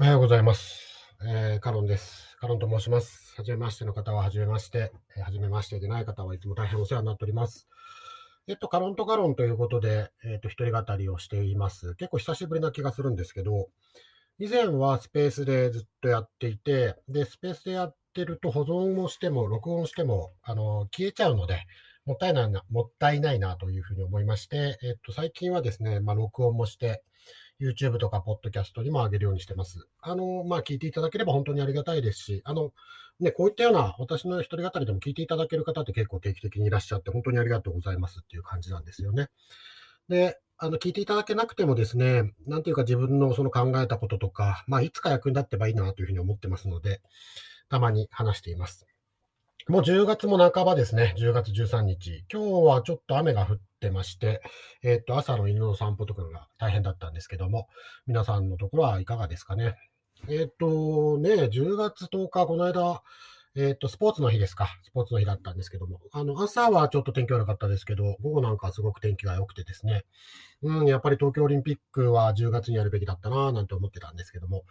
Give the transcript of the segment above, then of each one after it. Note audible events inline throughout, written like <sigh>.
おはようございます。えーカロンです。カロンと申します。はじめましての方ははじめまして、はじめましてでない方はいつも大変お世話になっております。えっと、カロンとカロンということで、えっと、一人語りをしています。結構久しぶりな気がするんですけど、以前はスペースでずっとやっていて、で、スペースでやってると保存もしても、録音しても、あの、消えちゃうので、もったいないな、もったいないなというふうに思いまして、えっと、最近はですね、まあ、録音もして、YouTube とか Podcast にも上げるようにしてます。あの、まあ、聞いていただければ本当にありがたいですし、あの、ね、こういったような私の一人語りでも聞いていただける方って結構定期的にいらっしゃって、本当にありがとうございますっていう感じなんですよね。で、あの、聞いていただけなくてもですね、なんていうか自分のその考えたこととか、まあ、いつか役に立ってばいいなというふうに思ってますので、たまに話しています。もう10月も半ばですね。10月13日。今日はちょっと雨が降ってまして、えっと、朝の犬の散歩とかが大変だったんですけども、皆さんのところはいかがですかね。えっと、ね、10月10日、この間、えっと、スポーツの日ですか。スポーツの日だったんですけども、あの、朝はちょっと天気悪かったですけど、午後なんかすごく天気が良くてですね、うん、やっぱり東京オリンピックは10月にやるべきだったなぁなんて思ってたんですけども、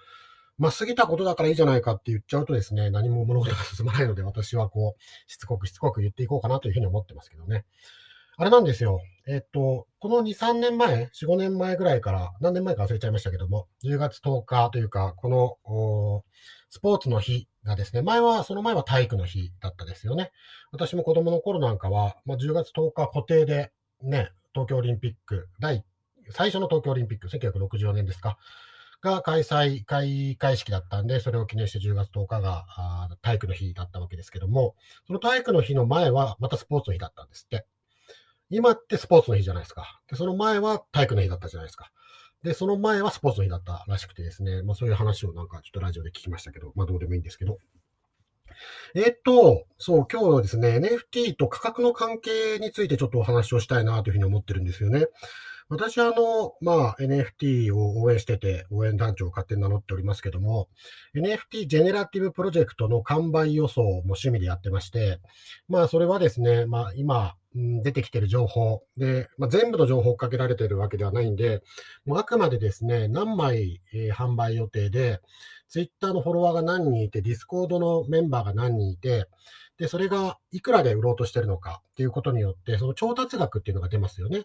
まあ、過ぎたことだからいいじゃないかって言っちゃうとですね、何も物事が進まないので、私はこう、しつこくしつこく言っていこうかなというふうに思ってますけどね。あれなんですよ。えっと、この2、3年前、4、5年前ぐらいから、何年前か忘れちゃいましたけども、10月10日というか、この、スポーツの日がですね、前は、その前は体育の日だったですよね。私も子供の頃なんかは、まあ、10月10日固定で、ね、東京オリンピック、第、最初の東京オリンピック、1964年ですか。が開催、開会式だったんで、それを記念して10月10日が体育の日だったわけですけども、その体育の日の前はまたスポーツの日だったんですって。今ってスポーツの日じゃないですか。で、その前は体育の日だったじゃないですか。で、その前はスポーツの日だったらしくてですね、まあそういう話をなんかちょっとラジオで聞きましたけど、まあどうでもいいんですけど。えっと、そう、今日はですね、NFT と価格の関係についてちょっとお話をしたいなというふうに思ってるんですよね。私はあの、まあ NFT を応援してて、応援団長を勝手に名乗っておりますけども、NFT generative project の完売予想も趣味でやってまして、まあそれはですね、まあ今、出てきてる情報で、まあ、全部の情報をかけられてるわけではないんで、もうあくまでですね、何枚、えー販売予定で、ツイッターのフォロワーが何人いて、ディスコードのメンバーが何人いて、で、それがいくらで売ろうとしてるのかっていうことによって、その調達額っていうのが出ますよね。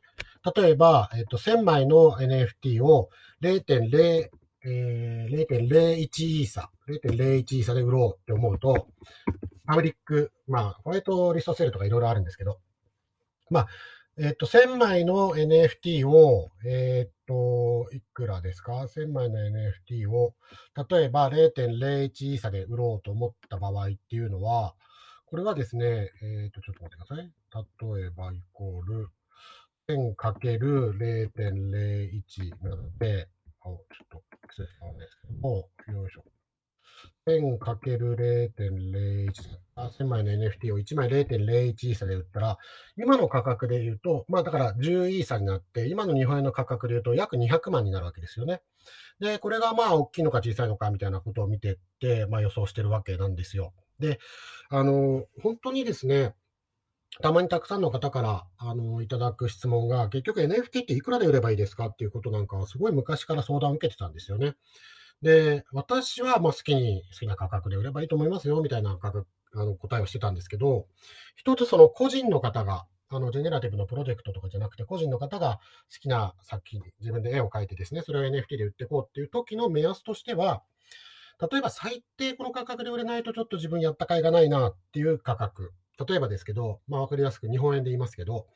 例えば、えっと、1000枚の NFT を0.0、えー、0.01イーサ、0.01イーサで売ろうって思うと、パブリック、まあ、ホワイトリストセールとかいろいろあるんですけど、まあ、えっと、1000枚の NFT を、えっと、いくらですか ?1000 枚の NFT を、例えば0.01イーサで売ろうと思った場合っていうのは、これはですね、えっと、ちょっと待ってください。例えば、イコール、1000×0.01 なので、あちょっと、失礼したんですけども、よいしょ。1000×0.01、あ1000枚の NFT を1枚0.01イーサで売ったら、今の価格で言うと、まあだから10イーサになって、今の日本円の価格で言うと約200万になるわけですよね。で、これがまあ大きいのか小さいのかみたいなことを見てって、まあ予想してるわけなんですよ。で、あの、本当にですね、たまにたくさんの方から、あの、いただく質問が、結局 NFT っていくらで売ればいいですか？っていうことなんかは、すごい昔から相談を受けてたんですよね。で、私はまあ好きに、好きな価格で売ればいいと思いますよ、みたいな価格、あの、答えをしてたんですけど、一つその個人の方が、あの、ジェネラティブのプロジェクトとかじゃなくて、個人の方が好きな作品、自分で絵を描いてですね、それを NFT で売っていこうっていう時の目安としては、例えば最低この価格で売れないとちょっと自分やった甲斐がないなっていう価格。例えばですけど、まあわかりやすく日本円で言いますけど、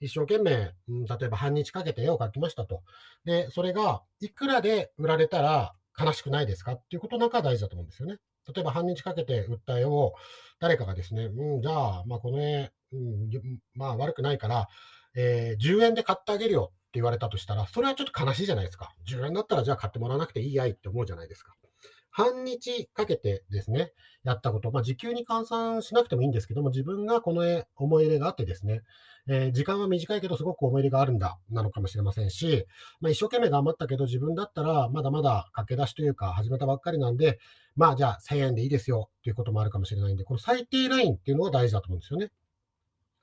一生懸命、うん例えば半日かけて絵を描きましたと。で、それがいくらで売られたら悲しくないですかっていうことなんか大事だと思うんですよね。例えば半日かけて売った絵を誰かがですね、うん、じゃあ、まあこの絵、うん、まあ悪くないから、えー10円で買ってあげるよって言われたとしたら、それはちょっと悲しいじゃないですか。10円だったらじゃあ買ってもらわなくていいやいって思うじゃないですか。半日かけてですね、やったこと、まあ、時給に換算しなくてもいいんですけども、自分がこの絵、思い入れがあってですね、えー時間は短いけどすごく思い入れがあるんだ、なのかもしれませんし、まあ、一生懸命頑張ったけど自分だったらまだまだ駆け出しというか始めたばっかりなんで、まあじゃあ1000円でいいですよっていうこともあるかもしれないんで、この最低ラインっていうのが大事だと思うんですよね。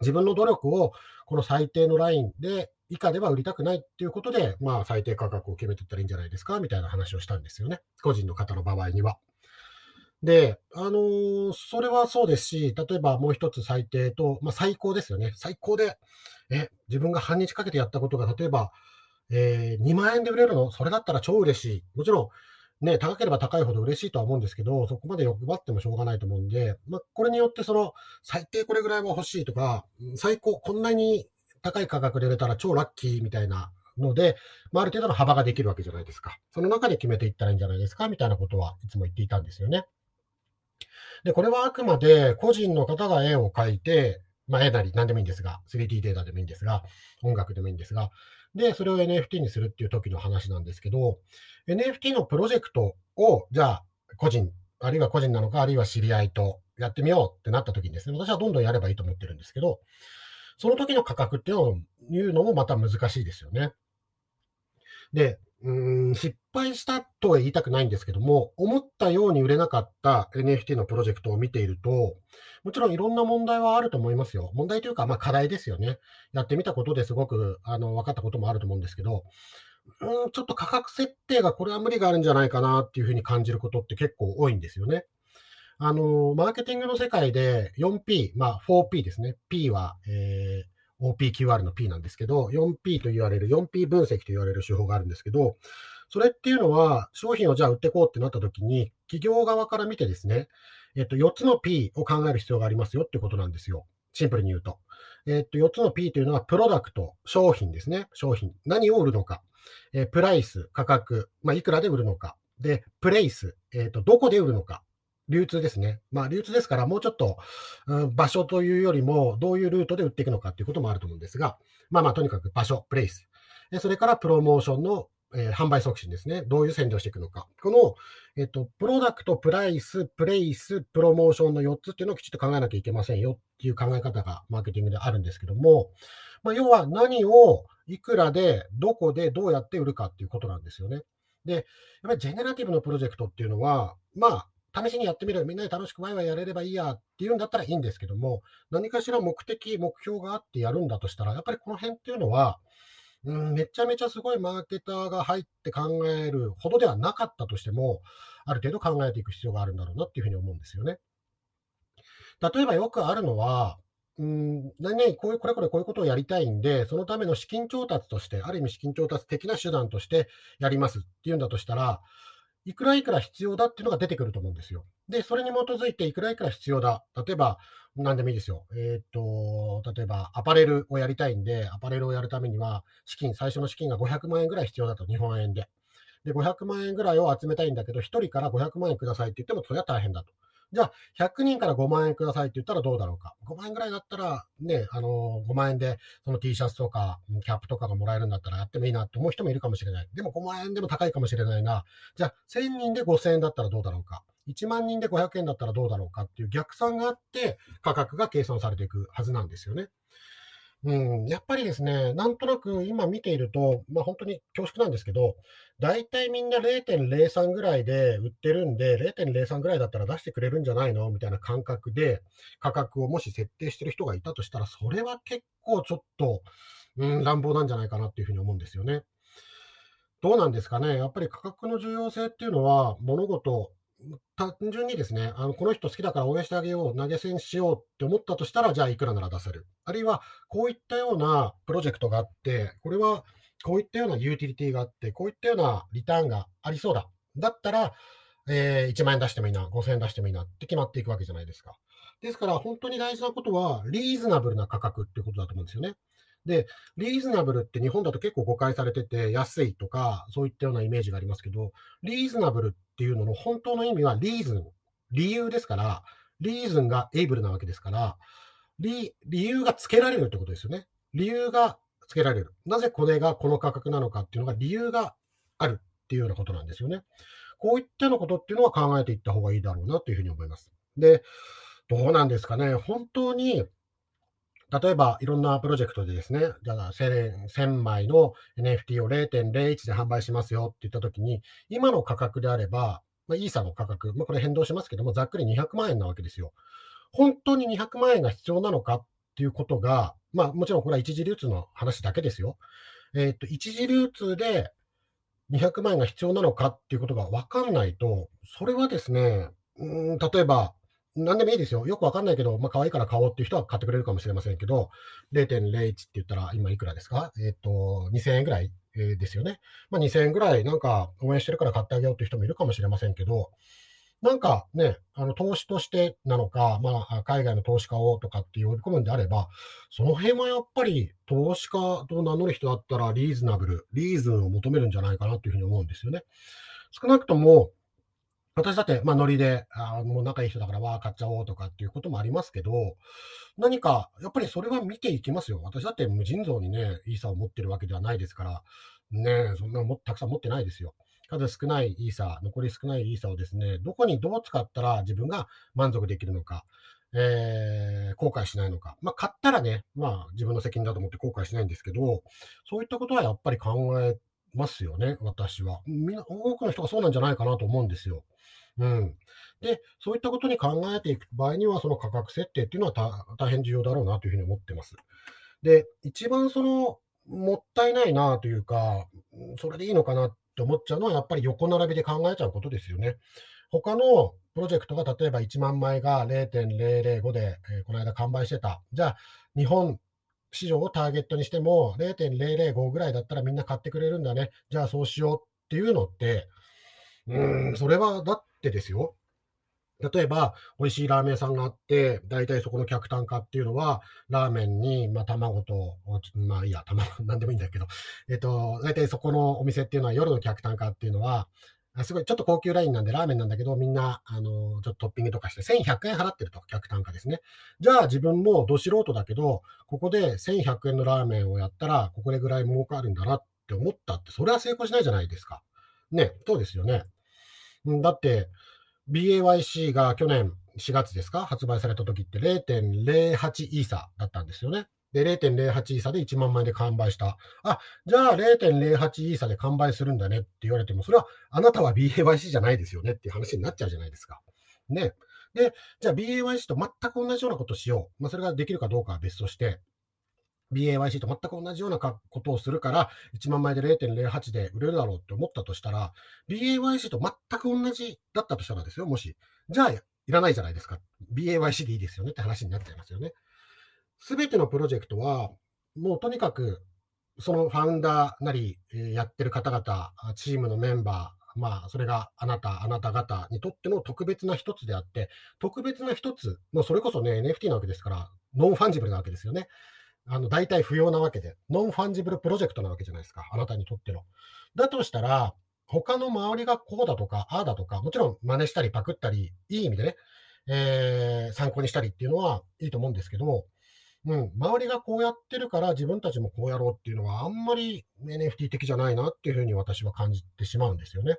自分の努力をこの最低のラインで以下では売りたくないっていうことで、まあ、最低価格を決めていったらいいんじゃないですかみたいな話をしたんですよね。個人の方の場合には。で、あのー、それはそうですし、例えばもう一つ最低と、まあ、最高ですよね。最高で、え、自分が半日かけてやったことが、例えば、えー、2万円で売れるのそれだったら超嬉しい。もちろん、ね、高ければ高いほど嬉しいとは思うんですけど、そこまで欲張ってもしょうがないと思うんで、まあ、これによってその、最低これぐらいは欲しいとか、最高こんなに高い価格で売れたら超ラッキーみたいなので、まあ、ある程度の幅ができるわけじゃないですか。その中で決めていったらいいんじゃないですかみたいなことはいつも言っていたんですよね。で、これはあくまで個人の方が絵を描いて、まあ、絵なり何でもいいんですが、3D データでもいいんですが、音楽でもいいんですが、で、それを NFT にするっていう時の話なんですけど、NFT のプロジェクトを、じゃあ、個人、あるいは個人なのか、あるいは知り合いとやってみようってなった時にですね、私はどんどんやればいいと思ってるんですけど、その時の価格っていうのを言うのもまた難しいですよね。で、うん失敗したとは言いたくないんですけども、思ったように売れなかった NFT のプロジェクトを見ていると、もちろんいろんな問題はあると思いますよ。問題というか、まあ課題ですよね。やってみたことですごくあの分かったこともあると思うんですけど、うん、ちょっと価格設定がこれは無理があるんじゃないかなっていうふうに感じることって結構多いんですよね。あの、マーケティングの世界で 4P、まあ 4P ですね。P は、えー OPQR の P なんですけど、4P と言われる、4P 分析と言われる手法があるんですけど、それっていうのは、商品をじゃあ売っていこうってなった時に、企業側から見てですね、えっと、4つの P を考える必要がありますよっていうことなんですよ。シンプルに言うと。えっと、4つの P というのは、プロダクト、商品ですね。商品。何を売るのか。えー、プライス、価格。まあ、いくらで売るのか。で、プレイス。えっと、どこで売るのか。流通ですね。まあ、流通ですから、もうちょっと、うん、場所というよりも、どういうルートで売っていくのかっていうこともあると思うんですが、まあまあ、とにかく場所、プレイス。それからプロモーションの、えー、販売促進ですね。どういう宣伝をしていくのか。この、えっ、と、プロダクト、プライス、プレイス、プロモーションの4つっていうのをきちっと考えなきゃいけませんよっていう考え方がマーケティングであるんですけども、まあ、要は何をいくらで、どこでどうやって売るかっていうことなんですよね。で、やっぱりジェネラティブのプロジェクトっていうのは、まあ、試しにやってみる、みんなで楽しくワイワイやれればいいやっていうんだったらいいんですけども、何かしら目的、目標があってやるんだとしたら、やっぱりこの辺っていうのは、うん、めちゃめちゃすごいマーケターが入って考えるほどではなかったとしても、ある程度考えていく必要があるんだろうなっていうふうに思うんですよね。例えばよくあるのは、うん、何々こういう、これこれこういうことをやりたいんで、そのための資金調達として、ある意味資金調達的な手段としてやりますっていうんだとしたら、いくらいくら必要だっていうのが出てくると思うんですよ。で、それに基づいていくらいくら必要だ。例えば、何でもいいですよ。えっ、と、例えば、アパレルをやりたいんで、アパレルをやるためには、資金、最初の資金が500万円ぐらい必要だと、日本円で。で、500万円ぐらいを集めたいんだけど、1人から500万円くださいって言っても、それは大変だと。じゃあ、100人から5万円くださいって言ったらどうだろうか。5万円ぐらいだったら、ね、あの、5万円で、その T シャツとか、キャップとかがもらえるんだったらやってもいいなって思う人もいるかもしれない。でも5万円でも高いかもしれないな。じゃあ、1000人で5000円だったらどうだろうか。1万人で500円だったらどうだろうかっていう逆算があって、価格が計算されていくはずなんですよね。うん、やっぱりですね、なんとなく今見ていると、まあ本当に恐縮なんですけど、大体みんな0.03ぐらいで売ってるんで、0.03ぐらいだったら出してくれるんじゃないのみたいな感覚で価格をもし設定してる人がいたとしたら、それは結構ちょっと、うん、乱暴なんじゃないかなっていうふうに思うんですよね。どうなんですかね。やっぱり価格の重要性っていうのは、物事単純にですね、あのこの人好きだから応援してあげよう、投げ銭しようって思ったとしたら、じゃあいくらなら出せる。あるいは、こういったようなプロジェクトがあって、これはこういったようなユーティリティがあって、こういったようなリターンがありそうだ。だったら、えー、1万円出してもいいな、5000円出してもいいなって決まっていくわけじゃないですか。ですから、本当に大事なことは、リーズナブルな価格っていうことだと思うんですよね。で、リーズナブルって日本だと結構誤解されてて、安いとか、そういったようなイメージがありますけど、リーズナブルっていうのの本当の意味はリーズン、理由ですから、リーズンがエイブルなわけですから、理理由がつけられるってことですよね。理由がつけられる。なぜこれがこの価格なのかっていうのが理由があるっていうようなことなんですよね。こういったようなことっていうのは考えていった方がいいだろうなというふうに思います。で、どうなんですかね。本当に例えば、いろんなプロジェクトでですね、じゃあ1000枚の NFT を0.01で販売しますよって言ったときに、今の価格であれば、まあ、イーサの価格、まあ、これ変動しますけども、ざっくり200万円なわけですよ。本当に200万円が必要なのかっていうことが、まあ、もちろんこれは一時流通の話だけですよ。えっと、一時流通で200万円が必要なのかっていうことが分かんないと、それはですね、うん、例えば、何でもいいですよ。よくわかんないけど、まあ、可愛いから買おうっていう人は買ってくれるかもしれませんけど、0.01って言ったら今いくらですか？えっ、と、2000円ぐらい、ですよね。まあ、2000円ぐらいなんか応援してるから買ってあげようっていう人もいるかもしれませんけど、なんかね、あの、投資としてなのか、まあ、海外の投資家をとかって呼び込むんであれば、その辺はやっぱり投資家と名乗る人だったらリーズナブル、リーズンを求めるんじゃないかなというふうに思うんですよね。少なくとも、私だって、まあ、ノリで、あもう仲いい人だから、わあ、買っちゃおうとかっていうこともありますけど、何か、やっぱりそれは見ていきますよ。私だって無尽蔵にね、イーサを持ってるわけではないですから、ねえ、そんなもたくさん持ってないですよ。数少ないイーサ、残り少ないイーサをですね、どこにどう使ったら自分が満足できるのか、えー後悔しないのか。まあ、買ったらね、まあ、自分の責任だと思って後悔しないんですけど、そういったことはやっぱり考えますよね、私は。みんな、多くの人がそうなんじゃないかなと思うんですよ。うん。で、そういったことに考えていく場合には、その価格設定っていうのは大変重要だろうなというふうに思ってます。で、一番その、もったいないなというか、それでいいのかなって思っちゃうのは、やっぱり横並びで考えちゃうことですよね。他のプロジェクトが例えば1万枚が0.005で、えーこの間完売してた。じゃあ、日本市場をターゲットにしても0.005ぐらいだったらみんな買ってくれるんだね。じゃあそうしようっていうのって、うん、それはだってですよ。例えば、美味しいラーメン屋さんがあって、大体そこの客単価っていうのは、ラーメンに、まあ、卵と、まあ、いや、卵、なんでもいいんだけど、えっと、大体そこのお店っていうのは、夜の客単価っていうのは、すごい、ちょっと高級ラインなんで、ラーメンなんだけど、みんな、あの、ちょっとトッピングとかして、1100円払ってると、客単価ですね。じゃあ、自分もど素人だけど、ここで1100円のラーメンをやったら、ここでぐらい儲かるんだなって思ったって、それは成功しないじゃないですか。ね、そうですよね。んだって、BAYC が去年4月ですか？発売された時って0.08イーサだったんですよね。で、0.08イーサで1万枚で完売した。あ、じゃあ0.08イーサで完売するんだねって言われても、それはあなたは BAYC じゃないですよねっていう話になっちゃうじゃないですか。ね。で、じゃあ BAYC と全く同じようなことをしよう。まあ、それができるかどうかは別として、BAYC と全く同じようなことをするから、1万枚で0.08で売れるだろうって思ったとしたら、BAYC と全く同じだったとしたらですよ、もし。じゃあ、いらないじゃないですか。BAYC でいいですよねって話になっちゃいますよね。すべてのプロジェクトは、もうとにかく、その founder なり、やってる方々、チームのメンバー、まあ、それがあなた、あなた方にとっての特別な一つであって、特別な一つ、もうそれこそね、NFT なわけですから、 non-fungible なわけですよね。あの、代替不能なわけで、 non-fungible project なわけじゃないですか、あなたにとっての。だとしたら、他の周りがこうだとか、ああだとか、もちろん真似したりパクったり、いい意味でね、えー参考にしたりっていうのはいいと思うんですけども、うん、周りがこうやってるから自分たちもこうやろうっていうのはあんまり NFT 的じゃないなっていうふうに私は感じてしまうんですよね。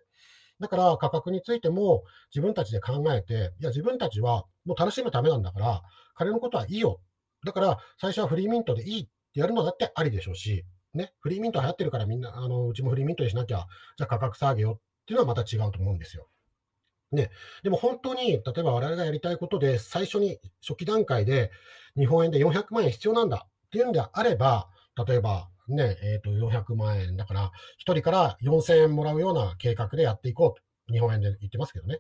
だから価格についても自分たちで考えて、いや自分たちはもう楽しむためなんだから、彼のことはいいよ。だから最初はフリーミントでいいってやるのだってありでしょうし、ね、フリーミント流行ってるからみんな、あの、うちもフリーミントにしなきゃ、じゃあ価格下げようっていうのはまた違うと思うんですよ。ね、でも本当に、例えば我々がやりたいことで、最初に初期段階で日本円で400万円必要なんだっていうんであれば、例えばね、えっ、と、400万円だから、1人から4000円もらうような計画でやっていこうと。日本円で言ってますけどね。っ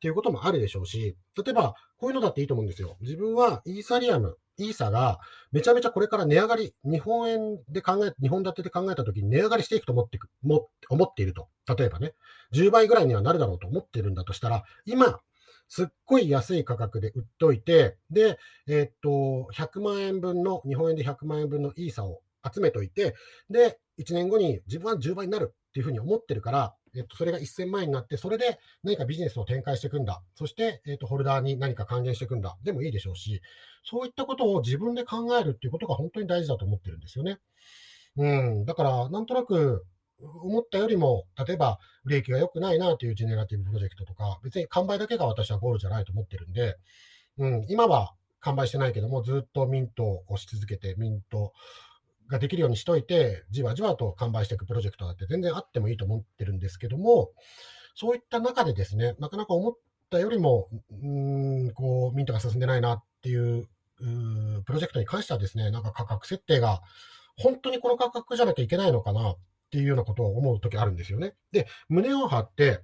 ていうこともあるでしょうし、例えば、こういうのだっていいと思うんですよ。自分はイーサリアム、イーサがめちゃめちゃこれから値上がり、日本円で考え、日本建てで考えたときに値上がりしていくと思っていく、も思っていると。例えばね、10倍ぐらいにはなるだろうと思ってるんだとしたら、今、すっごい安い価格で売っといて、で、えーっと、100万円分の、日本円で100万円分のイーサを集めといて、で、1年後に自分は10倍になるっていうふうに思ってるから、えっと、それが1000万円になって、それで何かビジネスを展開していくんだ。そして、えっと、ホルダーに何か還元していくんだ。でもいいでしょうし、そういったことを自分で考えるっていうことが本当に大事だと思ってるんですよね。うん。だから、なんとなく、思ったよりも、例えば、利益が良くないなというジェネラティブプロジェクトとか、別に完売だけが私はゴールじゃないと思ってるんで、うん、今は完売してないけども、ずっとミントをし続けて、ミントができるようにしといて、じわじわと完売していくプロジェクトだって全然あってもいいと思ってるんですけども、そういった中でですね、なかなか思ったよりも、うん、こう、ミントが進んでないなっていう、うプロジェクトに関してはですね、なんか価格設定が本当にこの価格じゃなきゃいけないのかなっていうようなことを思うときあるんですよね。で、胸を張って、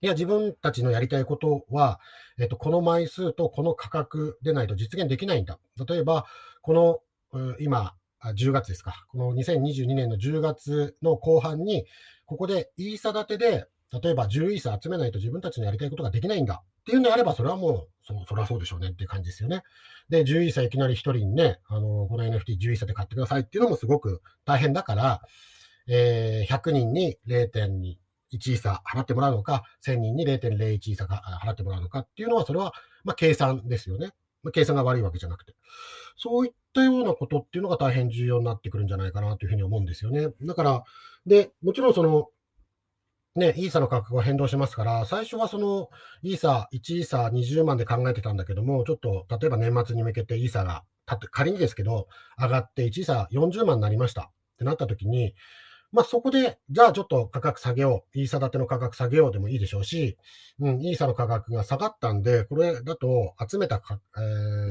いや、自分たちのやりたいことは、えっと、この枚数とこの価格でないと実現できないんだ。例えば、この、今、あ10月ですか。この2022年の10月の後半に、ここでイーサ立てで、例えば10イーサ集めないと自分たちのやりたいことができないんだっていうんであれば、それはもう、そそれはそうでしょうねっていう感じですよね。で、10イーサいきなり1人にね、あの、この NFT10 イーサで買ってくださいっていうのもすごく大変だから、えー、100人に0.2、1イーサ払ってもらうのか、1000人に0.01イーサ払ってもらうのかっていうのは、それは、まあ、計算ですよね。ま、計算が悪いわけじゃなくて。そういったようなことっていうのが大変重要になってくるんじゃないかなというふうに思うんですよね。だから、で、もちろんその、ね、イーサの価格は変動しますから、最初はその、イーサ、1イーサ20万で考えてたんだけども、ちょっと、例えば年末に向けてイーサが、たって仮にですけど、上がって1イーサ40万になりましたってなった時に、まあそこで、じゃあちょっと価格下げよう。イーサ建ての価格下げようでもいいでしょうし、うん、イーサの価格が下がったんで、これだと集めたか、え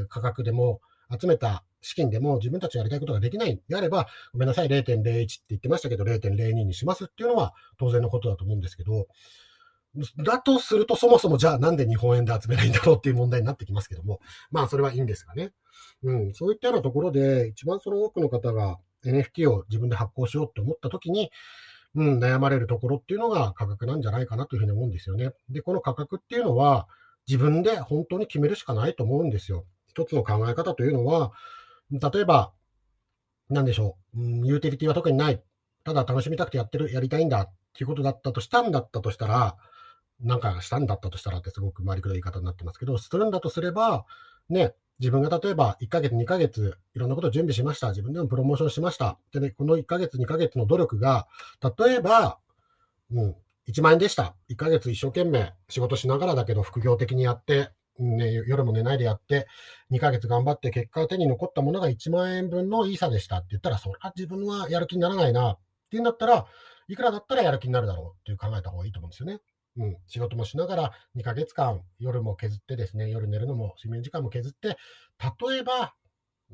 ー、価格でも、集めた資金でも自分たちのやりたいことができないであれば、ごめんなさい、0.01って言ってましたけど、0.02にしますっていうのは当然のことだと思うんですけど、だとすると、そもそもじゃあなんで日本円で集めないんだろうっていう問題になってきますけども、まあそれはいいんですがね。うん、そういったようなところで、一番その多くの方が NFT を自分で発行しようって思ったときに、うん、悩まれるところっていうのが価格なんじゃないかなというふうに思うんですよね。で、この価格っていうのは、自分で本当に決めるしかないと思うんですよ。一つの考え方というのは、例えば、なんでしょう、ん、ユーティリティは特にない。ただ楽しみたくてやってる、やりたいんだっていうことだったとしたんだったとしたら、なんかしたんだったとしたらってすごく回りくどい言い方になってますけど、するんだとすれば、ね、自分が例えば1ヶ月、2ヶ月、いろんなことを準備しました。自分でもプロモーションしました。でね、この1ヶ月、2ヶ月の努力が、例えば、うん、1万円でした。1ヶ月一生懸命仕事しながらだけど副業的にやって、ね、夜も寝ないでやって、2ヶ月頑張って結果手に残ったものが1万円分のいい差でしたって言ったら、それは自分はやる気にならないなっていうんだったら、いくらだったらやる気になるだろうっていう考えた方がいいと思うんですよね。うん、仕事もしながら2ヶ月間夜も削ってですね、夜寝るのも睡眠時間も削って、例えば、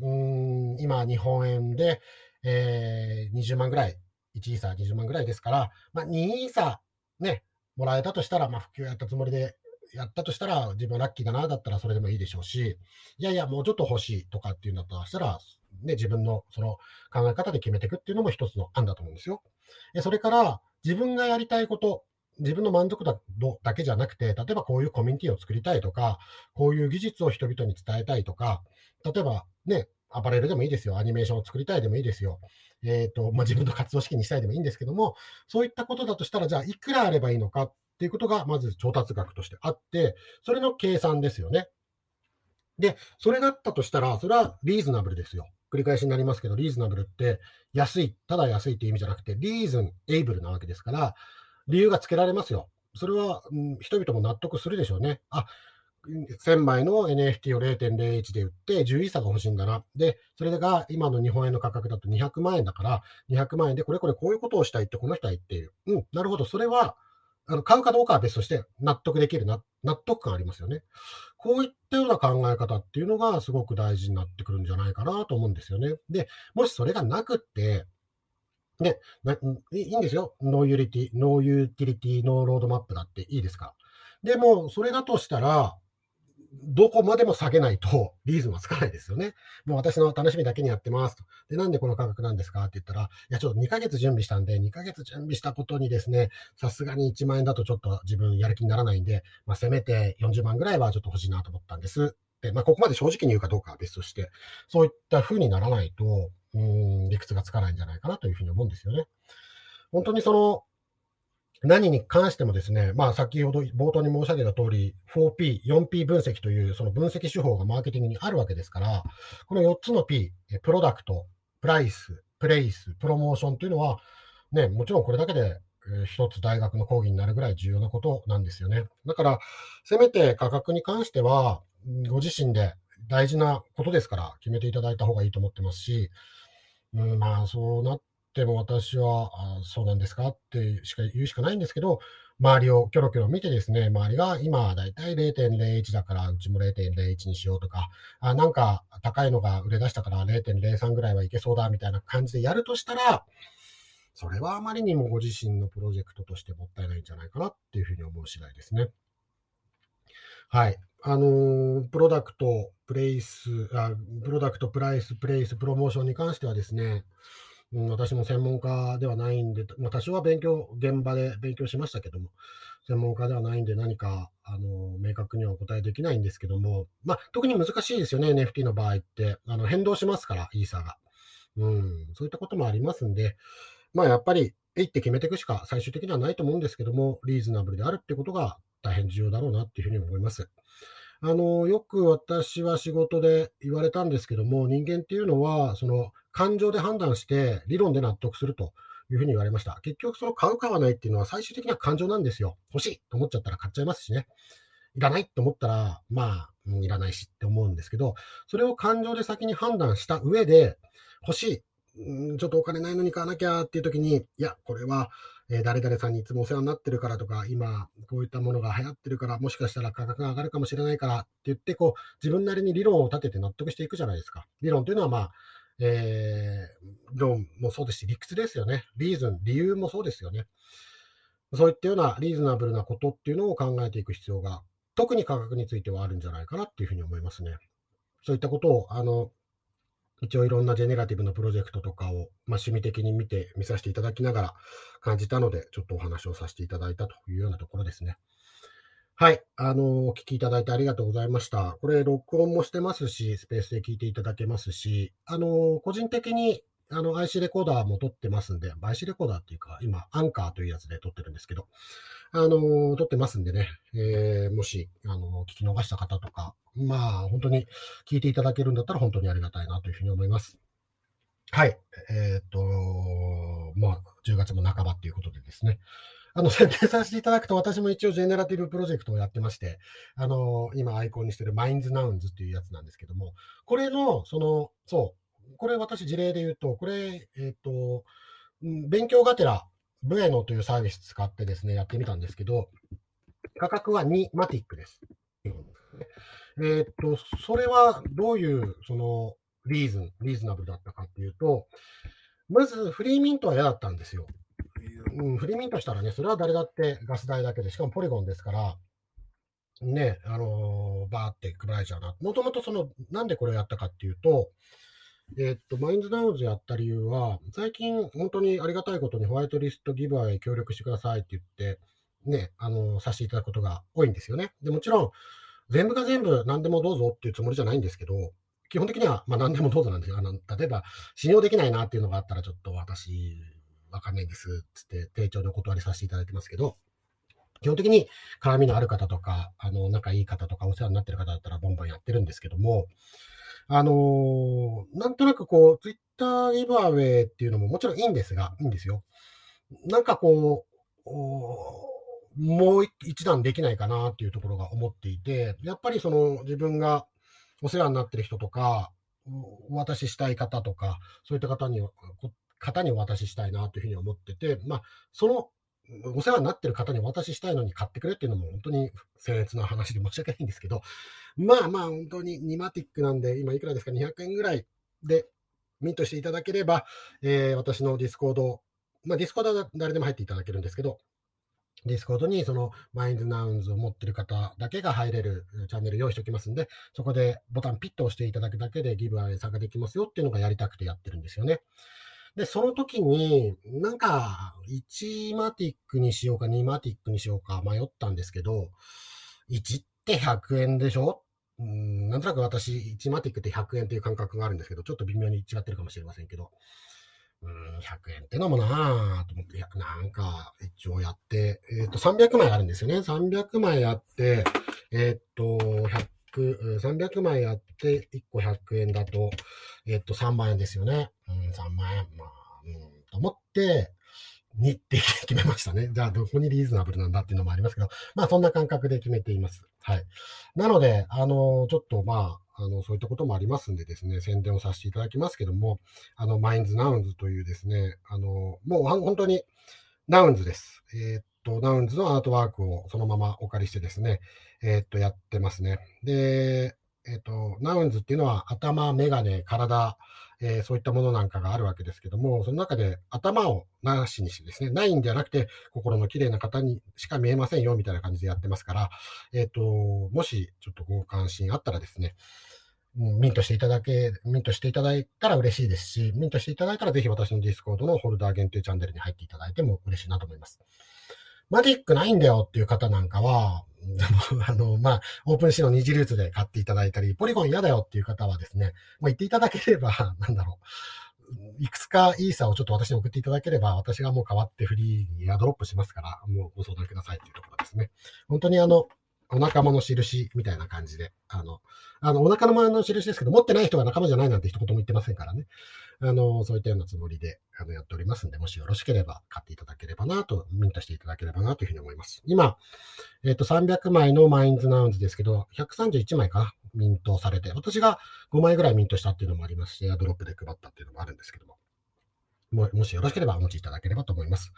うん、今日本円で、えー、20万ぐらい、1イーサー20万ぐらいですから、まあ、2イーサーね、もらえたとしたら、まあ、普及やったつもりでやったとしたら、自分はラッキーだな、だったらそれでもいいでしょうし、いやいや、もうちょっと欲しいとかっていうんだったらしたら、ね、自分のその考え方で決めていくっていうのも一つの案だと思うんですよ。それから、自分がやりたいこと、自分の満足度だけじゃなくて、例えばこういうコミュニティを作りたいとか、こういう技術を人々に伝えたいとか、例えばね、アパレルでもいいですよ。アニメーションを作りたいでもいいですよ。えっ、ー、と、まあ、自分の活動資金にしたいでもいいんですけども、そういったことだとしたら、じゃあ、いくらあればいいのかっっていうことが、まず調達額としてあって、それの計算ですよね。で、それだったとしたら、それはリーズナブルですよ。繰り返しになりますけど、リーズナブルって安い、ただ安いっていう意味じゃなくて、リーズンエイブルなわけですから、理由がつけられますよ。それは、うん、人々も納得するでしょうね。あ、1000枚の NFT を0.01で売って10イーサが欲しいんだな。で、それが今の日本円の価格だと200万円だから、200万円でこれこれこういうことをしたいってこの人は言っている。うん、なるほど。それは、あの買うかどうかは別として納得できるな、納得感ありますよね。こういったような考え方っていうのがすごく大事になってくるんじゃないかなと思うんですよね。で、もしそれがなくって、ね、いいんですよ。 no utility、no utility、no roadmap だっていいですかでも、それだとしたら、どこまでも下げないと <laughs> reason はつかないですよね。もう私の楽しみだけにやってますと。で、なんでこの価格なんですか？って言ったら、いや、ちょっと2ヶ月準備したんで、2ヶ月準備したことにですね、さすがに1万円だとちょっと自分やる気にならないんで、まあ、せめて40万ぐらいはちょっと欲しいなと思ったんです。で、まあ、ここまで正直に言うかどうかは別として、そういった風にならないと、うん、理屈がつかないんじゃないかなというふうに思うんですよね。本当にその、何に関してもですね、まあ先ほど冒頭に申し上げた通り、4P、4P 分析というその分析手法がマーケティングにあるわけですから、この4つの P、プロダクト、プライス、プレイス、プロモーションというのは、ね、もちろんこれだけで一つ大学の講義になるぐらい重要なことなんですよね。だから、せめて価格に関しては、ご自身で大事なことですから決めていただいた方がいいと思ってますし、うん、まあそうなっても私は、あそうなんですかってしか言うしかないんですけど、周りをキョロキョロ見てですね、周りが今だいたい0.01だからうちも0.01にしようとか、あなんか高いのが売れ出したから0.03ぐらいはいけそうだみたいな感じでやるとしたら、それはあまりにもご自身のプロジェクトとしてもったいないんじゃないかなっていうふうに思う次第ですね。はい。あの、プロダクト、プレイスあ、プロダクト、プライス、プレイス、プロモーションに関してはですね、うん、私も専門家ではないんで、まあ、多少は勉強、現場で勉強しましたけども、専門家ではないんで何か、あの、明確にはお答えできないんですけども、まあ、特に難しいですよね、NFT の場合って。あの、変動しますから、イーサが。うん、そういったこともありますんで、まあ、やっぱり、えいって決めていくしか最終的にはないと思うんですけども、リーズナブルであるってことが大変重要だろうなっていうふうに思います。あの、よく私は仕事で言われたんですけども、人間っていうのは、その、感情で判断して理論で納得するというふうに言われました。結局その買う買わないっていうのは最終的な感情なんですよ。欲しいと思っちゃったら買っちゃいますしね。いらないと思ったら、まあ、いらないしって思うんですけど、それを感情で先に判断した上で、欲しい、ちょっとお金ないのに買わなきゃっていう時に、いや、これは、え誰々さんにいつもお世話になってるからとか、今、こういったものが流行ってるから、もしかしたら価格が上がるかもしれないからって言って、こう、自分なりに理論を立てて納得していくじゃないですか。理論というのは、まあ、えー、論もそうですし、理屈ですよね。リーズン、理由もそうですよね。そういったようなリーズナブルなことっていうのを考えていく必要が、特に価格についてはあるんじゃないかなっていうふうに思いますね。そういったことを、あの、一応いろんなジェネラティブのプロジェクトとかを、まあ、趣味的に見て、見させていただきながら感じたので、ちょっとお話をさせていただいたというようなところですね。はい。あの、お聞きいただいてありがとうございました。これ、録音もしてますし、スペースで聞いていただけますし、あの、個人的に、あの、IC レコーダーも撮ってますんで、IC レコーダーっていうか、今、アンカーというやつで撮ってるんですけど、あの、撮ってますんでね、えー、もし、あの、聞き逃した方とか、まあ、本当に聞いていただけるんだったら本当にありがたいなというふうに思います。はい。えー、っと、まあ、10月も半ばっていうことでですね。あの、<laughs> 設定させていただくと、私も一応ジェネラティブプロジェクトをやってまして、あの、今アイコンにしてるマインズナウンズっていうやつなんですけども、これの、その、そう、これ私事例で言うと、これ、えっ、と、勉強がてら、ブエノというサービス使ってですね、やってみたんですけど、価格は2マティックです。えっと、それはどういう、その、リーズン、リーズナブルだったかっていうと、まずフリーミントは嫌だったんですよ。うん、フリーミントしたらね、それは誰だってガス代だけで、しかもポリゴンですから、ね、あのー、バーって配られちゃうな。もともとその、なんでこれをやったかっていうと、え、っと、マインズダウンズやった理由は、最近本当にありがたいことにホワイトリストギブアへ協力してくださいって言って、ね、あの、させていただくことが多いんですよね。で、もちろん、全部が全部何でもどうぞっていうつもりじゃないんですけど、基本的には、まあ何でもどうぞなんですよ。あの、例えば、信用できないなっていうのがあったら、ちょっと私、わかんないです、つって丁重にお断りさせていただいてますけど、基本的に絡みのある方とか、あの、仲いい方とか、お世話になってる方だったらボンボンやってるんですけども、あのー、なんとなくこう、ツイッターギブアウェイっていうのももちろんいいんですが、いいんですよ。なんかこう、もう一段できないかなっていうところが思っていて、やっぱりその自分がお世話になってる人とか、お渡ししたい方とか、そういった方に方にお渡ししたいなというふうに思ってて、まあ、そのお世話になってる方にお渡ししたいのに買ってくれっていうのも本当に僭越な話で申し訳ないんですけど、まあまあ本当に2マティックなんで、今いくらですか、200円ぐらいでミントしていただければ、えー、私のディスコード、まあディスコードは誰でも入っていただけるんですけど、ディスコードにそのマインズナウンズを持ってる方だけが入れるチャンネル用意しておきますんで、そこでボタンピッと押していただくだけでギブアウェイ参加できますよっていうのがやりたくてやってるんですよね。で、その時に、なんか、1マティックにしようか2マティックにしようか迷ったんですけど、1って100円でしょ？うん、なんとなく私、1マティックって100円っていう感覚があるんですけど、ちょっと微妙に違ってるかもしれませんけど、うん、100円ってのもなぁと思って、なんか、一応やって、えっ、ー、と、300枚あるんですよね。300枚あって、えっ、ー、と、100、300枚あって、1個100円だと、えっ、と、3万円ですよね。うん、3万円。まあ、うん、と思って、にって決めましたね。じゃあ、どこにリーズナブルなんだっていうのもありますけど、まあ、そんな感覚で決めています。はい。なので、あの、ちょっとまあ、あの、そういったこともありますんでですね、宣伝をさせていただきますけども、あの、マインズナウンズというですね、あの、もう本当にナウンズです。えー、と、ナウンズのアートワークをそのままお借りしてですね、えっと、やってますね。で、えっと、ナウンズっていうのは頭、メガネ、体、えー、そういったものなんかがあるわけですけども、その中で頭をなしにしてですね、ないんじゃなくて、心の綺麗な方にしか見えませんよ、みたいな感じでやってますから、えっ、ー、と、もしちょっとご関心あったらですね、ミントしていただけ、ミントしていただいたら嬉しいですし、ミントしていただいたらぜひ私のディスコードのホルダー限定チャンネルに入っていただいても嬉しいなと思います。マティックないんだよっていう方なんかは、<laughs> あの、まあ、オープンシーの二次流通で買っていただいたり、ポリゴン嫌だよっていう方はですね、まあ、言っていただければ、<laughs> なんだろう、いくつかイーサをちょっと私に送っていただければ、私がもう変わってフリーにエアドロップしますから、もうご相談くださいっていうところですね。本当にあの、お仲間の印みたいな感じで、あの、あの、お腹の周りの印ですけど、持ってない人が仲間じゃないなんて一言も言ってませんからね。あの、そういったようなつもりで、あの、やっておりますんで、もしよろしければ買っていただければなと、ミントしていただければなというふうに思います。今、えっ、ー、と、300枚のマインズナウンズですけど、131枚かな、ミントされて、私が5枚ぐらいミントしたっていうのもありますし、エアドロップで配ったっていうのもあるんですけども、ももしよろしければお持ちいただければと思います。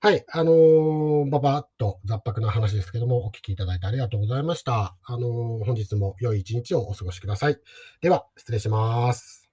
はい、あのー、ばばっと雑白な話ですけども、お聞きいただいてありがとうございました。あのー、本日も良い一日をお過ごしください。では、失礼します。